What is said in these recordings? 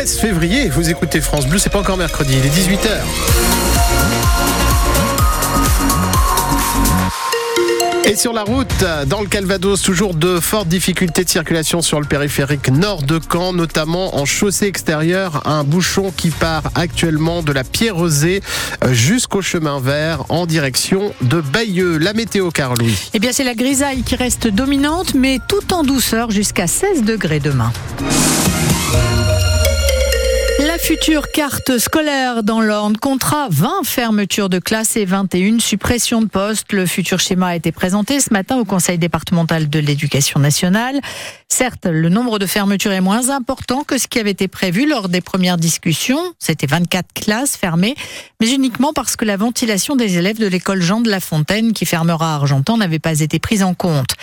13 février. Vous écoutez France Bleu, c'est pas encore mercredi, il est 18h. Et sur la route, dans le Calvados, toujours de fortes difficultés de circulation sur le périphérique nord de Caen, notamment en chaussée extérieure. Un bouchon qui part actuellement de la Pierrosée jusqu'au chemin vert en direction de Bayeux. La météo, Carl Louis. Eh bien, c'est la grisaille qui reste dominante, mais tout en douceur jusqu'à 16 degrés demain. Future carte scolaire dans l'Orne comptera 20 fermetures de classes et 21 suppressions de postes. Le futur schéma a été présenté ce matin au Conseil départemental de l'éducation nationale. Certes, le nombre de fermetures est moins important que ce qui avait été prévu lors des premières discussions. C'était 24 classes fermées, mais uniquement parce que la ventilation des élèves de l'école Jean de la Fontaine, qui fermera à Argentan, n'avait pas été prise en compte.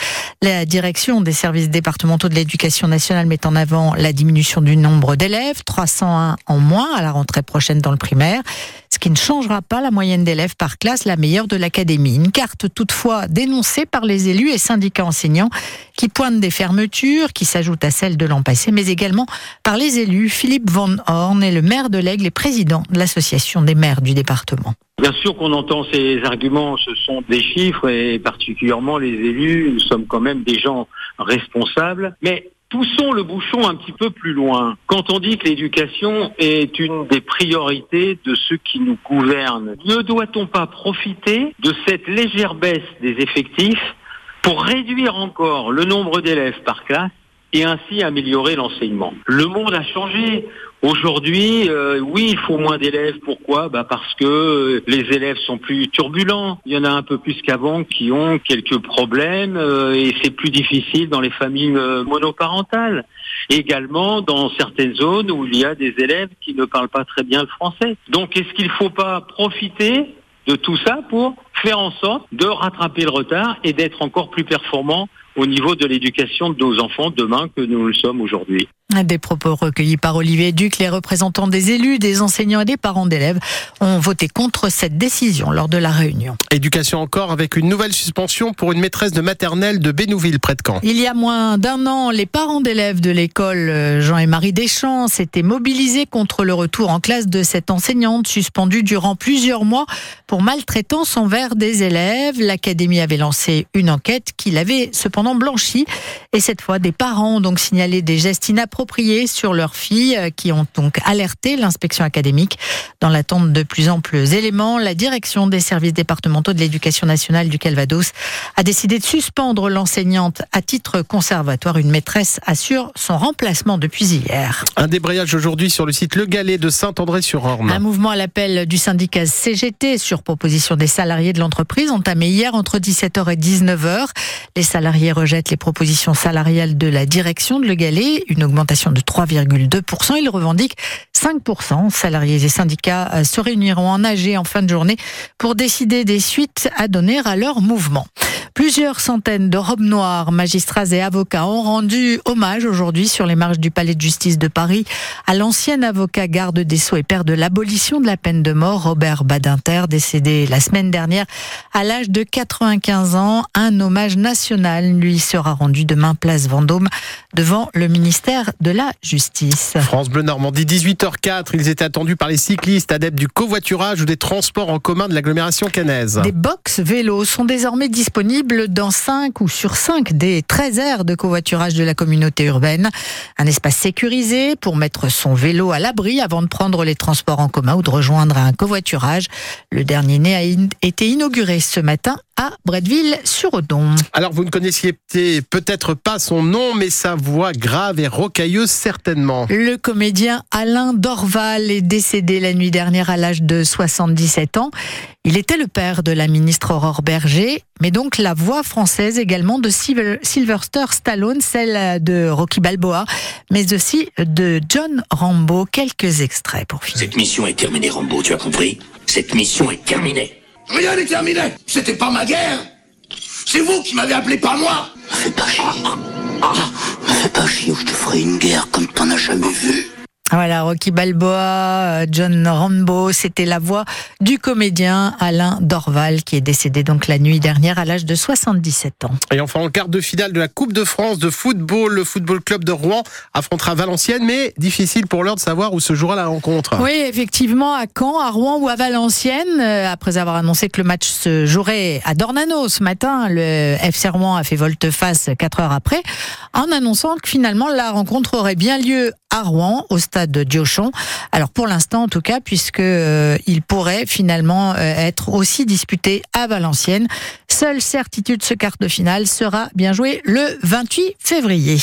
La direction des services départementaux de l'éducation nationale met en avant la diminution du nombre d'élèves, 301 en moins à la rentrée prochaine dans le primaire, ce qui ne changera pas la moyenne d'élèves par classe, la meilleure de l'académie. Une carte toutefois dénoncée par les élus et syndicats enseignants qui pointent des fermetures qui s'ajoutent à celles de l'an passé, mais également par les élus. Philippe Van Horn est le maire de l'Aigle et président de l'association des maires du département. Bien sûr qu'on entend ces arguments, ce sont des chiffres et particulièrement les élus, nous sommes quand même des gens responsables, mais poussons le bouchon un petit peu plus loin. Quand on dit que l'éducation est une des priorités de ceux qui nous gouvernent, ne doit-on pas profiter de cette légère baisse des effectifs pour réduire encore le nombre d'élèves par classe et ainsi améliorer l'enseignement. Le monde a changé. Aujourd'hui, euh, oui, il faut moins d'élèves. Pourquoi? Bah Parce que euh, les élèves sont plus turbulents. Il y en a un peu plus qu'avant qui ont quelques problèmes euh, et c'est plus difficile dans les familles monoparentales. Également dans certaines zones où il y a des élèves qui ne parlent pas très bien le français. Donc, est-ce qu'il ne faut pas profiter de tout ça pour faire en sorte de rattraper le retard et d'être encore plus performant au niveau de l'éducation de nos enfants demain que nous le sommes aujourd'hui. Des propos recueillis par Olivier Duc, les représentants des élus, des enseignants et des parents d'élèves ont voté contre cette décision lors de la réunion. Éducation encore avec une nouvelle suspension pour une maîtresse de maternelle de Bénouville près de Caen. Il y a moins d'un an, les parents d'élèves de l'école euh, Jean et Marie Deschamps s'étaient mobilisés contre le retour en classe de cette enseignante suspendue durant plusieurs mois pour maltraitance envers des élèves. L'académie avait lancé une enquête qui l'avait cependant blanchie et cette fois des parents ont donc signalé des gestes inappropriés sur leurs filles euh, qui ont donc alerté l'inspection académique. Dans l'attente de plus amples éléments, la direction des services départementaux de l'éducation nationale du Calvados a décidé de suspendre l'enseignante à titre conservatoire. Une maîtresse assure son remplacement depuis hier. Un débrayage aujourd'hui sur le site Le Galet de Saint-André-sur-Orne. Un mouvement à l'appel du syndicat CGT sur proposition des salariés de l'entreprise entamé hier entre 17h et 19h. Les salariés rejettent les propositions salariales de la direction de Le Galet, une augmentation de 3,2%. Il revendique 5%. Salariés et syndicats euh, se réuniront en AG en fin de journée pour décider des suites à donner à leur mouvement. Plusieurs centaines de robes noires, magistrats et avocats ont rendu hommage aujourd'hui sur les marches du Palais de justice de Paris à l'ancien avocat garde des Sceaux et père de l'abolition de la peine de mort, Robert Badinter, décédé la semaine dernière à l'âge de 95 ans. Un hommage national lui sera rendu demain place Vendôme devant le ministère de la Justice. France Bleu Normandie, 18h04. Ils étaient attendus par les cyclistes adeptes du covoiturage ou des transports en commun de l'agglomération cannaise. Des box vélos sont désormais disponibles dans 5 ou sur 5 des 13 aires de covoiturage de la communauté urbaine. Un espace sécurisé pour mettre son vélo à l'abri avant de prendre les transports en commun ou de rejoindre un covoiturage. Le dernier né a été inauguré ce matin à Bretteville-sur-Odon. Alors vous ne connaissiez peut-être pas son nom, mais sa voix grave et rocailleuse certainement. Le comédien Alain Dorval est décédé la nuit dernière à l'âge de 77 ans. Il était le père de la ministre Aurore Berger, mais donc la voix française également de Sylvester Stallone, celle de Rocky Balboa, mais aussi de John Rambo. Quelques extraits pour finir. Cette mission est terminée, Rambo, tu as compris? Cette mission est terminée. Rien n'est terminé. C'était pas ma guerre. C'est vous qui m'avez appelé, pas moi. Fais pas chier. Fais pas chier ou je te ferai une guerre comme t'en as jamais vu. Voilà, Rocky Balboa, euh, John Rambo, c'était la voix du comédien Alain Dorval qui est décédé donc la nuit dernière à l'âge de 77 ans. Et enfin, en quart de finale de la Coupe de France de football, le Football Club de Rouen affrontera Valenciennes, mais difficile pour l'heure de savoir où se jouera la rencontre. Oui, effectivement, à Caen, à Rouen ou à Valenciennes. Euh, après avoir annoncé que le match se jouerait à Dornano ce matin, le FC Rouen a fait volte-face quatre heures après, en annonçant que finalement la rencontre aurait bien lieu à Rouen, au stade de Diochon. Alors pour l'instant, en tout cas, puisque euh, il pourrait finalement euh, être aussi disputé à Valenciennes. Seule certitude, ce quart de finale sera bien joué le 28 février.